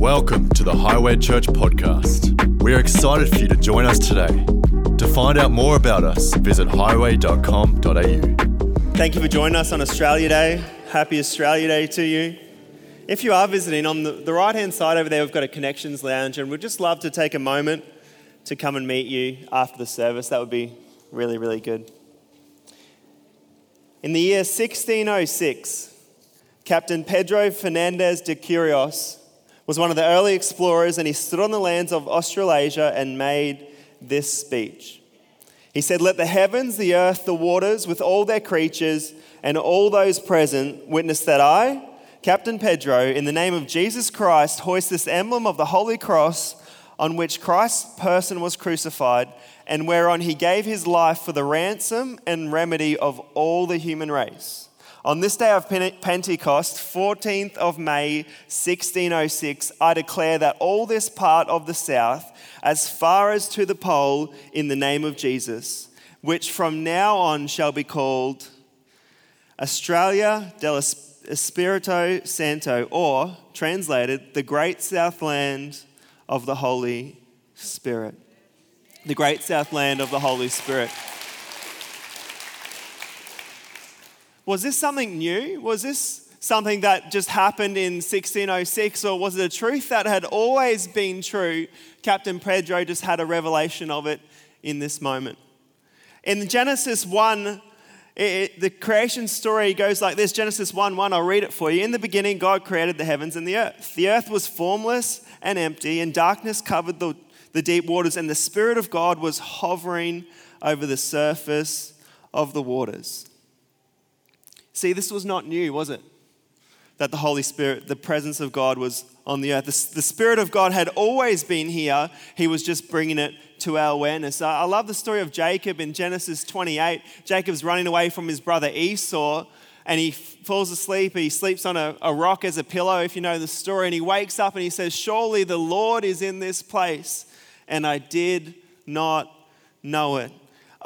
Welcome to the Highway Church podcast. We are excited for you to join us today. To find out more about us, visit highway.com.au. Thank you for joining us on Australia Day. Happy Australia Day to you. If you are visiting, on the, the right hand side over there, we've got a Connections Lounge, and we'd just love to take a moment to come and meet you after the service. That would be really, really good. In the year 1606, Captain Pedro Fernandez de Queiroz was one of the early explorers, and he stood on the lands of Australasia and made this speech. He said, Let the heavens, the earth, the waters, with all their creatures, and all those present witness that I, Captain Pedro, in the name of Jesus Christ, hoist this emblem of the Holy Cross on which Christ's person was crucified, and whereon he gave his life for the ransom and remedy of all the human race. On this day of Pentecost, 14th of May, 1606, I declare that all this part of the South, as far as to the pole, in the name of Jesus, which from now on shall be called Australia del Espirito Santo, or translated, the great Southland of the Holy Spirit. The great Southland of the Holy Spirit. Was this something new? Was this something that just happened in 1606, or was it a truth that had always been true? Captain Pedro just had a revelation of it in this moment. In Genesis 1, it, the creation story goes like this Genesis 1 1, I'll read it for you. In the beginning, God created the heavens and the earth. The earth was formless and empty, and darkness covered the, the deep waters, and the Spirit of God was hovering over the surface of the waters. See, this was not new, was it? That the Holy Spirit, the presence of God was on the earth. The, the Spirit of God had always been here, He was just bringing it to our awareness. I love the story of Jacob in Genesis 28. Jacob's running away from his brother Esau and he falls asleep. He sleeps on a, a, rock as a pillow, if you know the story. And he wakes up and he says, Surely the Lord is in this place. And I did not know it.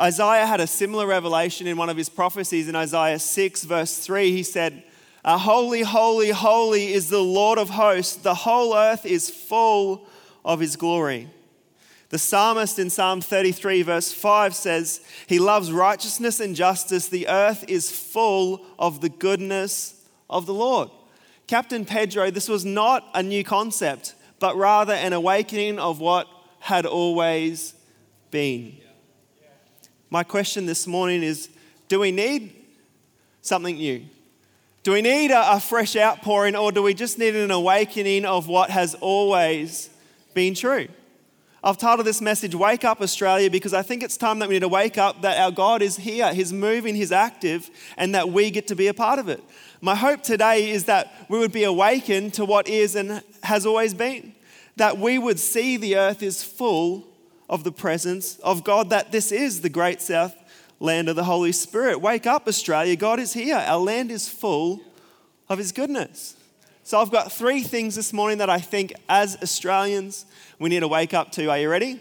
Isaiah had a similar revelation in one of his prophecies in Isaiah 6, verse 3. He said, uh, Holy, holy, holy is the Lord of hosts. The whole earth is full of his glory. The psalmist in Psalm 33, verse 5 says, He loves righteousness and justice. The earth is full of the goodness of the Lord. Captain Pedro, this was not a new concept, but rather an awakening of what had always been. My question this morning is do we need something new? Do we need a, a fresh outpouring, or do we just need an awakening of what has always been true? I've titled this message, Wake Up Australia, because I think it's time that we need to wake up that our God is here, He's moving, He's active, and that we get to be a part of it. My hope today is that we would be awakened to what is and has always been, that we would see the earth is full of the presence of God, that this is the great south land of the Holy Spirit. Wake up, Australia. God is here. Our land is full of His goodness. So, I've got three things this morning that I think as Australians we need to wake up to. Are you ready?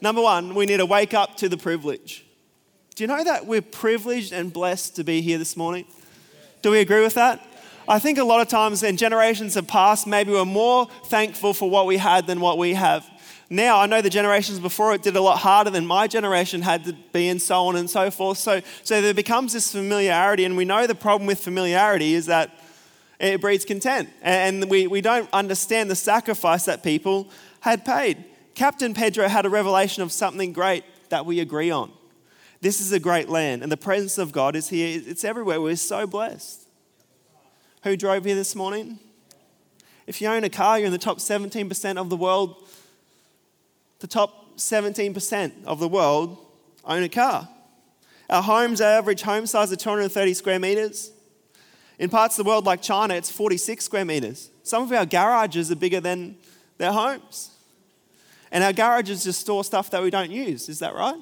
Number one, we need to wake up to the privilege. Do you know that we're privileged and blessed to be here this morning? Do we agree with that? I think a lot of times in generations have passed, maybe we're more thankful for what we had than what we have now I know the generations before it did a lot harder than my generation had to be, and so on and so forth. So, so there becomes this familiarity, and we know the problem with familiarity is that it breeds content, and we, we don't understand the sacrifice that people had paid. Captain Pedro had a revelation of something great that we agree on. This is a great land, and the presence of God is here. It's everywhere. We're so blessed. Who drove here this morning? If you own a car, you're in the top 17% of the world the top 17% of the world own a car. Our homes, our average home size is 230 square meters. In parts of the world like China, it's 46 square meters. Some of our garages are bigger than their homes. And our garages just store stuff that we don't use. Is that right?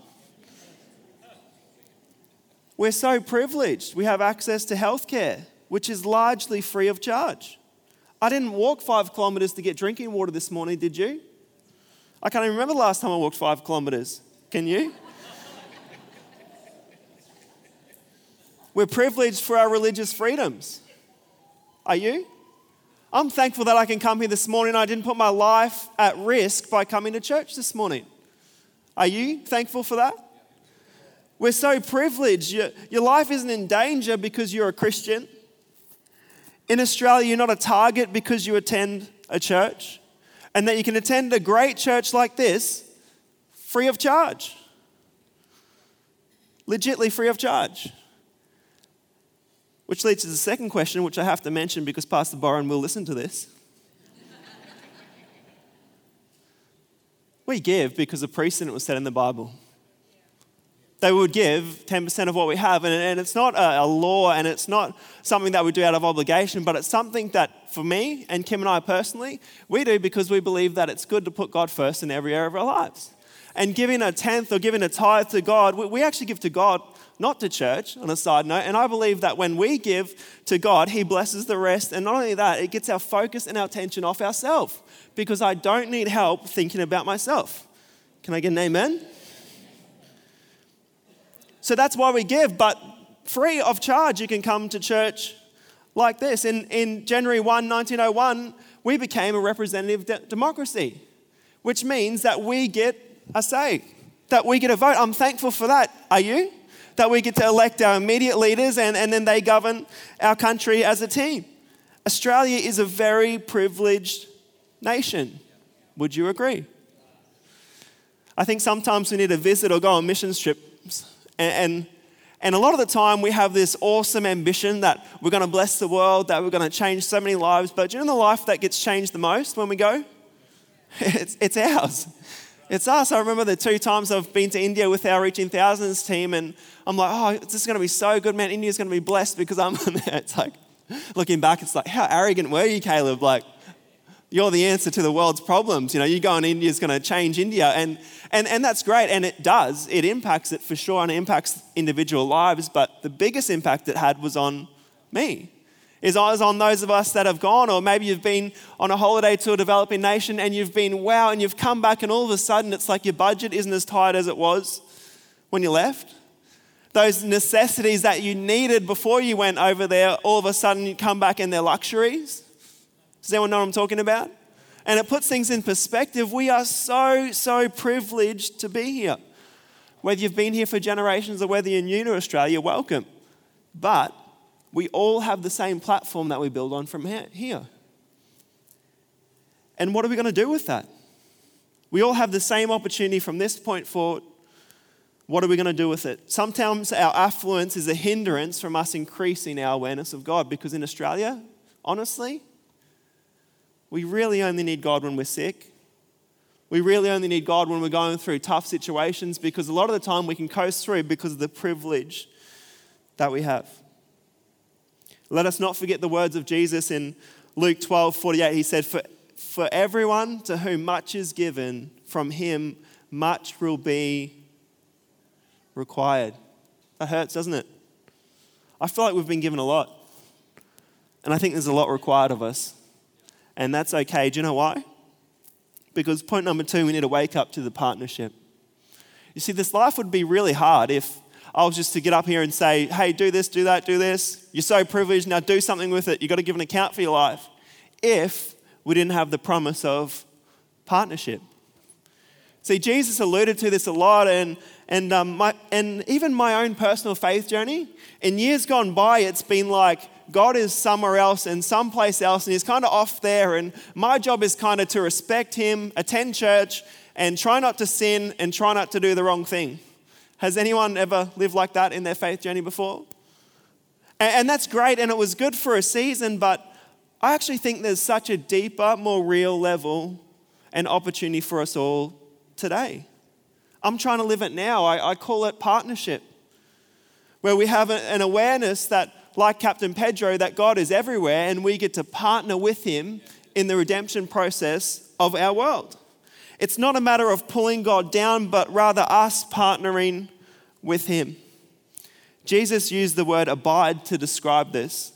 We're so privileged. We have access to healthcare, which is largely free of charge. I didn't walk five kilometers to get drinking water this morning, did you? I can't even remember the last time I walked five kilometers. Can you? We're privileged for our religious freedoms. Are you? I'm thankful that I can come here this morning. I didn't put my life at risk by coming to church this morning. Are you thankful for that? We're so privileged. Your, your life isn't in danger because you're a Christian. In Australia, you're not a target because you attend a church. And that you can attend a great church like this free of charge. Legitly free of charge. Which leads to the second question, which I have to mention because Pastor Boren will listen to this. we give because a precedent was set in the Bible. They would give 10% of what we have, and, and it's not a, a, law and it's not something that we do out of obligation, but it's something that for me and Kim and I personally, we do because we believe that it's good to put God first in every area of our lives. And giving a tenth or giving a tithe to God, we, we actually give to God not to church, on a side note. And I believe that when we give to God, He blesses the rest. And not only that, it gets our focus and our attention off ourselves because I don't need help thinking about myself. Can I get an amen? So that's why we give, but free of charge, you can come to church like this. In, in January 1, 1901, we became a representative de- democracy, which means that we get a say, that we get a vote. I'm thankful for that. Are you? that we get to elect our immediate leaders and, and then they govern our country as a team. Australia is a very privileged nation. Would you agree? I think sometimes we need to visit or go on mission trips. And, and, and a lot of the time we have this awesome ambition that we're going to bless the world, that we're going to change so many lives. But do you know the life that gets changed the most when we go? It's, it's ours. It's us. I remember the two times I've been to India with our Reaching Thousands team, and I'm like, oh, this is going to be so good, man. India's going to be blessed because I'm there. It's like, looking back, it's like, how arrogant were you, Caleb? Like, you're the answer to the world's problems. You know, you go and India's going to change India. And, and, and that's great. And it does. It impacts it for sure and it impacts individual lives. But the biggest impact it had was on me is on those of us that have gone, or maybe you've been on a holiday to a developing nation and you've been wow, and you've come back, and all of a sudden it's like your budget isn't as tight as it was when you left. Those necessities that you needed before you went over there, all of a sudden you come back and they're luxuries. Does anyone know what I'm talking about? And it puts things in perspective. We are so, so privileged to be here. Whether you've been here for generations or whether you're new to Australia, welcome. But we all have the same platform that we build on from here. And what are we going to do with that? We all have the same opportunity from this point forward. What are we going to do with it? Sometimes our affluence is a hindrance from us increasing our awareness of God because in Australia, honestly, we really only need God when we're sick. We really only need God when we're going through tough situations because a lot of the time we can coast through because of the privilege that we have. Let us not forget the words of Jesus in Luke 12 48. He said, For, for everyone to whom much is given, from him much will be required. That hurts, doesn't it? I feel like we've been given a lot. And I think there's a lot required of us. And that's okay. Do you know why? Because point number two, we need to wake up to the partnership. You see, this life would be really hard if I was just to get up here and say, hey, do this, do that, do this. You're so privileged, now do something with it. You've got to give an account for your life. If we didn't have the promise of partnership. See, Jesus alluded to this a lot, and, and, um, my, and even my own personal faith journey, in years gone by, it's been like God is somewhere else and someplace else, and He's kind of off there. And my job is kind of to respect Him, attend church, and try not to sin and try not to do the wrong thing. Has anyone ever lived like that in their faith journey before? And, and that's great, and it was good for a season, but I actually think there's such a deeper, more real level and opportunity for us all today. I'm trying to live it now. I, I call it partnership, where we have a, an awareness that, like Captain Pedro, that God is everywhere and we get to partner with Him in the redemption process of our world. It's not a matter of pulling God down, but rather us partnering with Him. Jesus used the word abide to describe this,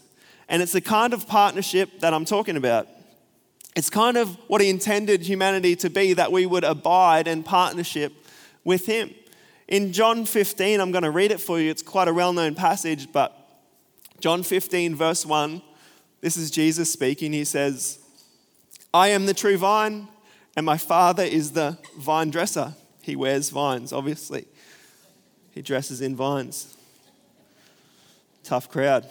and it's the kind of partnership that I'm talking about. It's kind of what He intended humanity to be that we would abide in partnership with Him. In John 15, I'm going to read it for you. It's quite a well known passage, but John 15, verse 1 This is Jesus speaking. He says, I am the true vine, and my Father is the vine dresser. He wears vines, obviously. He dresses in vines. Tough crowd.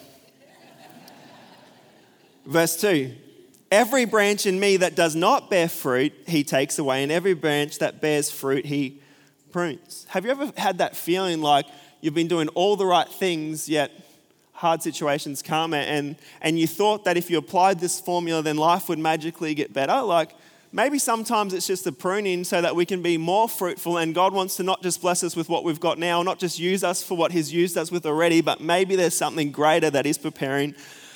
Verse 2 Every branch in me that does not bear fruit, he takes away, and every branch that bears fruit, he prunes. Have you ever had that feeling like you've been doing all the right things, yet hard situations come, and, and you thought that if you applied this formula, then life would magically get better? Like, maybe sometimes it's just a pruning so that we can be more fruitful, and God wants to not just bless us with what we've got now, not just use us for what He's used us with already, but maybe there's something greater that He's preparing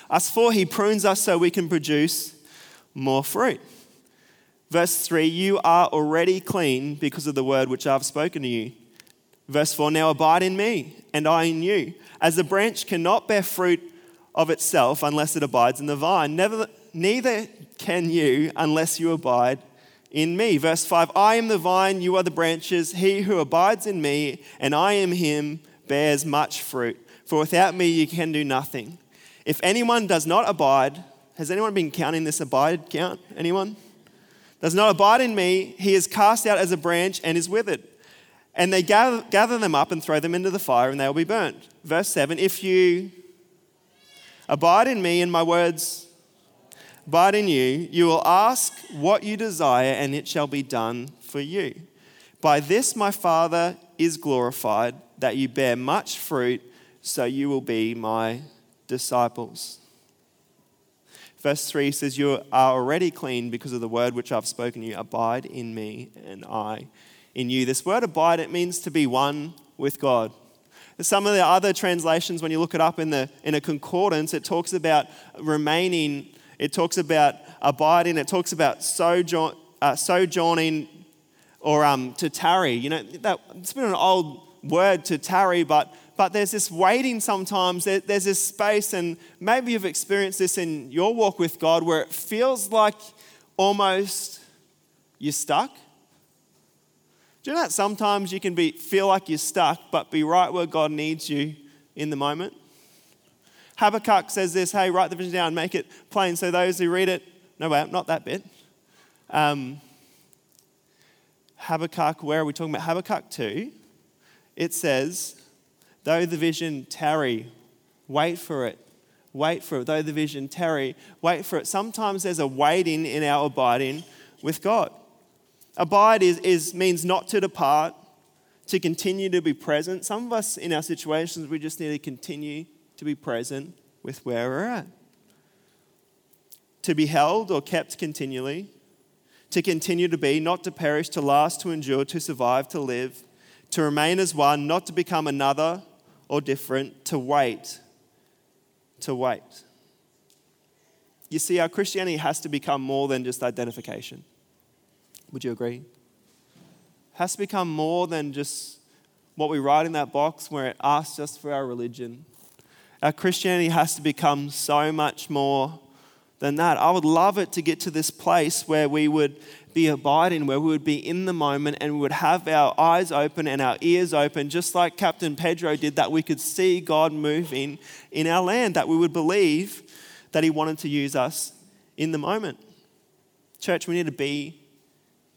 us for. He prunes us so we can produce more fruit. Verse 3 You are already clean because of the word which I've spoken to you. Verse 4 Now abide in me, and I in you. As the branch cannot bear fruit of itself unless it abides in the vine, never, neither can you unless you abide in me. Verse 5 I am the vine, you are the branches. He who abides in me, and I am him, bears much fruit. For without me you can do nothing. If anyone does not abide, has anyone been counting this abide count? Anyone? Does not abide in me, he is cast out as a branch and is withered. And they gather, gather them up and throw them into the fire, and they will be burnt. Verse 7 If you abide in me and my words abide in you, you will ask what you desire, and it shall be done for you. By this my Father is glorified, that you bear much fruit, so you will be my disciples. Verse 3 says, You are already clean because of the word which I've spoken to you. Abide in me, and I in you. This word abide, it means to be one with God. Some of the other translations, when you look it up in, the, in a concordance, it talks about remaining, it talks about abiding, it talks about sojourn, uh, sojourning or um, to tarry. You know, that, it's been an old word to tarry, but but there's this waiting sometimes, there's this space, and maybe you've experienced this in your walk with God where it feels like almost you're stuck. Do you know that sometimes you can be, feel like you're stuck, but be right where God needs you in the moment? Habakkuk says this hey, write the vision down, make it plain so those who read it, no, wait, not that bit. Um, Habakkuk, where are we talking about? Habakkuk 2. It says, Though the vision tarry, wait for it. Wait for it. Though the vision tarry, wait for it. Sometimes there's a waiting in our abiding with God. Abide is, is, means not to depart, to continue to be present. Some of us in our situations, we just need to continue to be present with where we're at. To be held or kept continually, to continue to be, not to perish, to last, to endure, to survive, to live, to remain as one, not to become another, or different, to wait, to wait. You see, our Christianity has to become more than just identification. Would you agree? It has to become more than just what we write in that box where it asks us for our religion. Our Christianity has to become so much more than that. I would love it to get to this place where we would be abiding, where we would be in the moment and we would have our eyes open and our ears open, just like Captain Pedro did, that we could see God moving in our land, that we would believe that He wanted to use us in the moment. Church, we need to be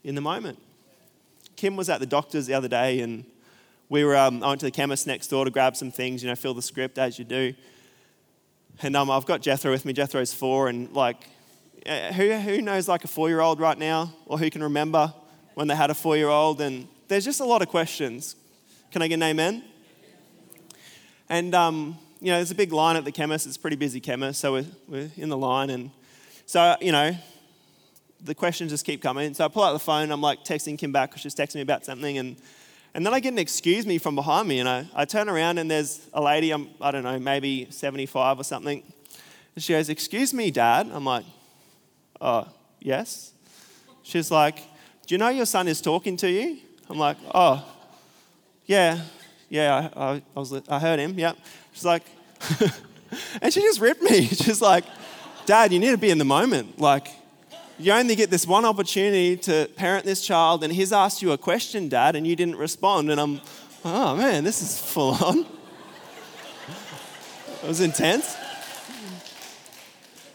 in the moment. Kim was at the doctor's the other day and we were, um, I went to the chemist next door to grab some things, you know, fill the script as you do. And um, I've got Jethro with me. Jethro's four, and like uh, who, who knows like a four year old right now, or who can remember when they had a four year old? And there's just a lot of questions. Can I get an amen? And, um, you know, there's a big line at the chemist. It's a pretty busy chemist, so we're, we're in the line. And so, you know, the questions just keep coming. So I pull out the phone. I'm like texting Kim back because she's texting me about something. And, and then I get an excuse me from behind me. And I, I turn around and there's a lady, I'm, I don't know, maybe 75 or something. And she goes, Excuse me, Dad. I'm like, Oh, yes? She's like, Do you know your son is talking to you? I'm like, Oh, yeah, yeah, I, I, I was, I heard him, yeah. She's like, and she just ripped me. She's like, Dad, you need to be in the moment. Like, you only get this one opportunity to parent this child, and he's asked you a question, Dad, and you didn't respond. And I'm, oh man, this is full on. it was intense.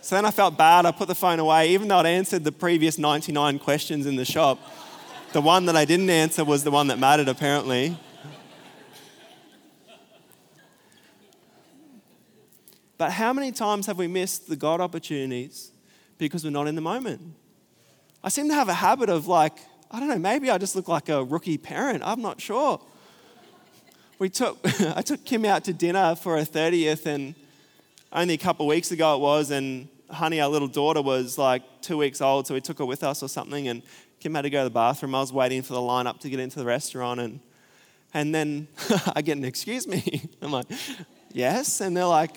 So then I felt bad. I put the phone away, even though I'd answered the previous 99 questions in the shop. The one that I didn't answer was the one that mattered, apparently. But how many times have we missed the God opportunities because we're not in the moment? I seem to have a habit of like, I don't know, maybe I just look like a rookie parent. I'm not sure. We took, I took Kim out to dinner for her 30th, and only a couple weeks ago it was, and Honey, our little daughter, was like two weeks old, so we took her with us or something, and Kim had to go to the bathroom. I was waiting for the line up to get into the restaurant, and, and then I get an excuse me. I'm like, yes. And they're like,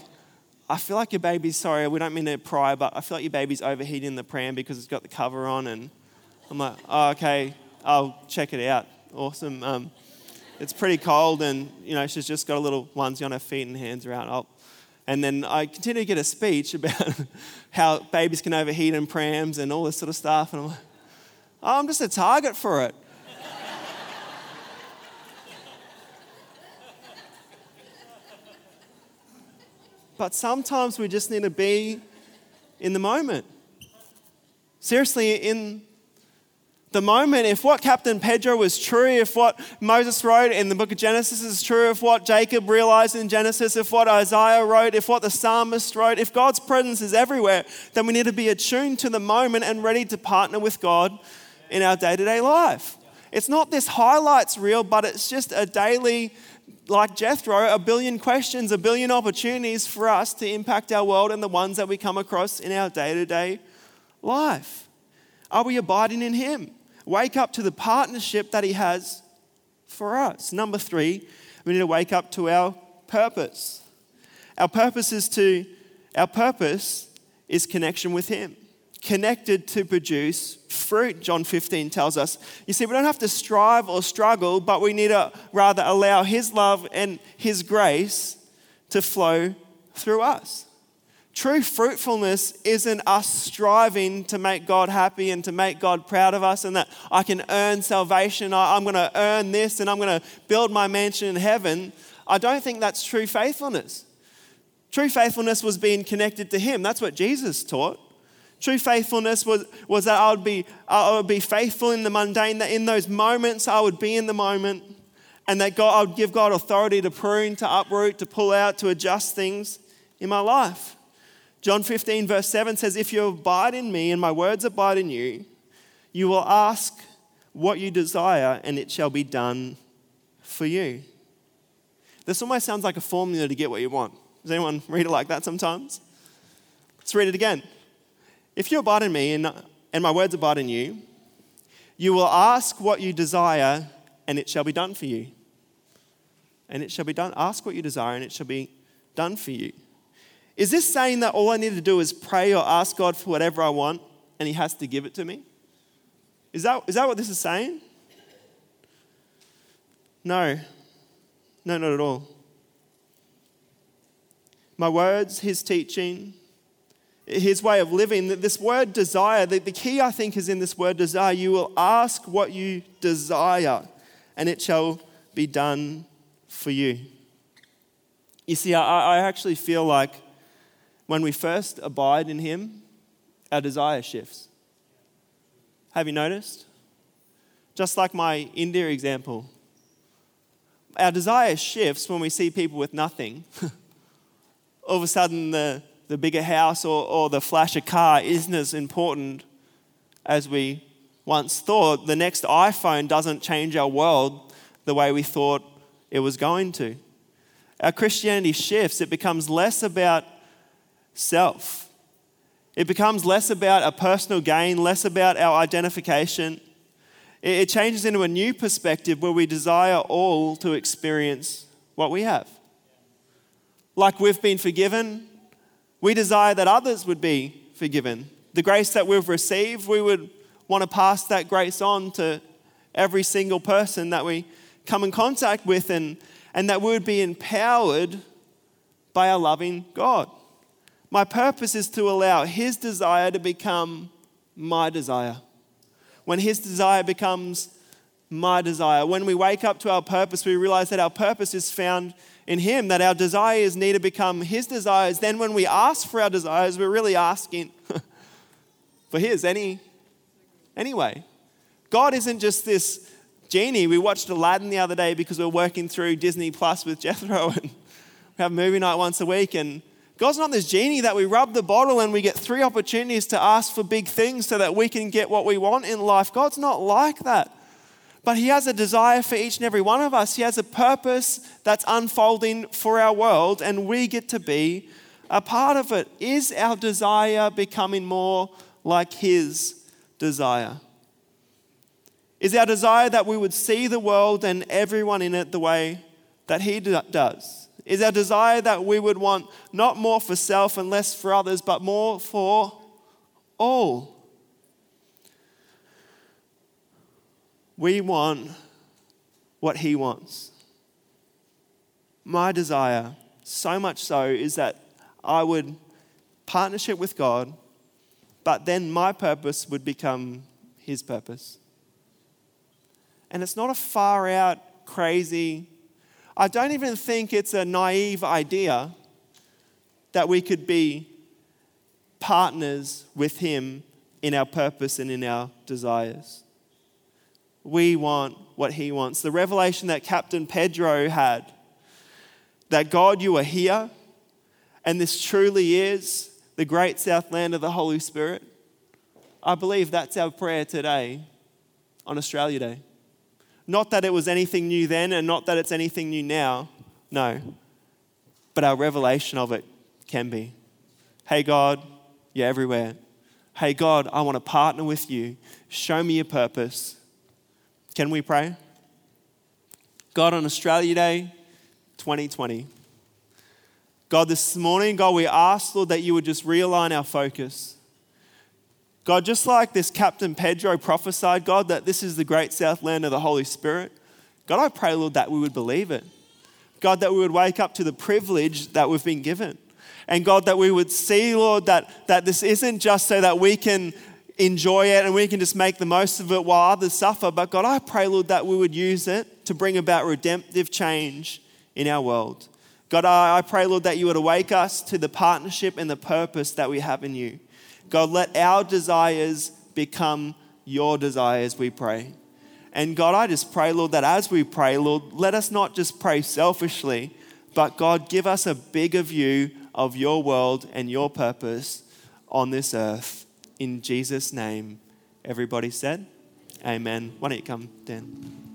I feel like your baby's, sorry, we don't mean to pry, but I feel like your baby's overheating the pram because it's got the cover on. And I'm like, oh, okay, I'll check it out. Awesome. Um, it's pretty cold, and, you know, she's just got a little onesie on her feet and hands are out. I'll, and then I continue to get a speech about how babies can overheat in prams and all this sort of stuff. And I'm like, oh, I'm just a target for it. But sometimes we just need to be in the moment. Seriously, in the moment, if what Captain Pedro was true, if what Moses wrote in the book of Genesis is true, if what Jacob realized in Genesis, if what Isaiah wrote, if what the psalmist wrote, if God's presence is everywhere, then we need to be attuned to the moment and ready to partner with God in our day to day life. It's not this highlights reel, but it's just a daily like Jethro, a billion questions, a billion opportunities for us to impact our world and the ones that we come across in our day to day life. Are we abiding in Him? Wake up to the partnership that He has for us. Number three, we need to wake up to our purpose. Our purpose is to, our purpose is connection with Him connected to produce fruit, John 15 tells us. You see, we don't have to strive or struggle, but we need to rather allow His love and His grace to flow through us. True fruitfulness isn't us striving to make God happy and to make God proud of us, and that I can earn salvation. I'm going to earn this and I'm going to build my mansion in heaven. I don't think that's true faithfulness. True faithfulness was being connected to Him. That's what Jesus taught. True faithfulness was, was that I would, be, I would be faithful in the mundane, that in those moments I would be in the moment, and that God, I would give God authority to prune, to uproot, to pull out, to adjust things in my life. John 15, verse 7 says, If you abide in me and my words abide in you, you will ask what you desire, and it shall be done for you. This almost sounds like a formula to get what you want. Does anyone read it like that sometimes? Let's read it again. If you abide in me and, and my words abide in you, you will ask what you desire, and it shall be done for you. And it shall be done. Ask what you desire, and it shall be done for you. Is this saying that all I need to do is pray or ask God for whatever I want, and He has to give it to me? Is that, is that what this is saying? No. No, not at all. My words, His teaching, his way of living. This word desire, the, key I think is in this word desire. You will ask what you desire, and it shall be done for you. You see, I, I actually feel like when we first abide in Him, our desire shifts. Have you noticed? Just like my India example, our desire shifts when we see people with nothing. All of a sudden, the, the bigger house or, or the flasher car isn't as important as we once thought. The next iPhone doesn't change our world the way we thought it was going to. Our Christianity shifts, it becomes less about self. It becomes less about a personal gain, less about our identification. It changes into a new perspective where we desire all to experience what we have. Like we've been forgiven, we desire that others would be forgiven. The grace that we've received, we would want to pass that grace on to every single person that we come in contact with, and, and that we would be empowered by our loving God. My purpose is to allow His desire to become my desire. When His desire becomes my desire. When we wake up to our purpose, we realize that our purpose is found in Him, that our desires need to become His desires. Then, when we ask for our desires, we're really asking for His any, anyway. God isn't just this genie. We watched Aladdin the other day because we we're working through Disney Plus with Jethro, and we have movie night once a week. And God's not this genie that we rub the bottle and we get three opportunities to ask for big things so that we can get what we want in life. God's not like that. But He has a desire for each and every one of us. He has a purpose that's unfolding for our world, and we get to be a part of it. Is our desire becoming more like His desire? Is our desire that we would see the world and everyone in it the way that He does? Is our desire that we would want not more for self and less for others, but more for all? We want what He wants. My desire, so much so, is that I would partnership with God, but then my purpose would become His purpose. And it's not a far out, crazy, I don't even think it's a naive idea that we could be partners with Him in our purpose and in our desires. We want what He wants. The revelation that Captain Pedro had that God, you are here, and this truly is the great south land of the Holy Spirit. I believe that's our prayer today on Australia Day. Not that it was anything new then and not that it's anything new now. No. But our revelation of it can be. Hey, God, you're everywhere. Hey, God, I want to partner with you. Show me your purpose. Can we pray? God, on Australia Day 2020. God, this morning, God, we ask, Lord, that you would just realign our focus. God, just like this Captain Pedro prophesied, God, that this is the great south land of the Holy Spirit, God, I pray, Lord, that we would believe it. God, that we would wake up to the privilege that we've been given. And God, that we would see, Lord, that, that this isn't just so that we can enjoy it and we can just make the most of it while others suffer. But God, I pray, Lord, that we would use it to bring about redemptive change in our world. God, I pray, Lord, that you would awake us to the partnership and the purpose that we have in you. God, let our desires become your desires, we pray. And God, I just pray, Lord, that as we pray, Lord, let us not just pray selfishly, but God, give us a bigger view of your world and your purpose on this earth. In Jesus' name, everybody said, Amen. Why don't you come, Dan?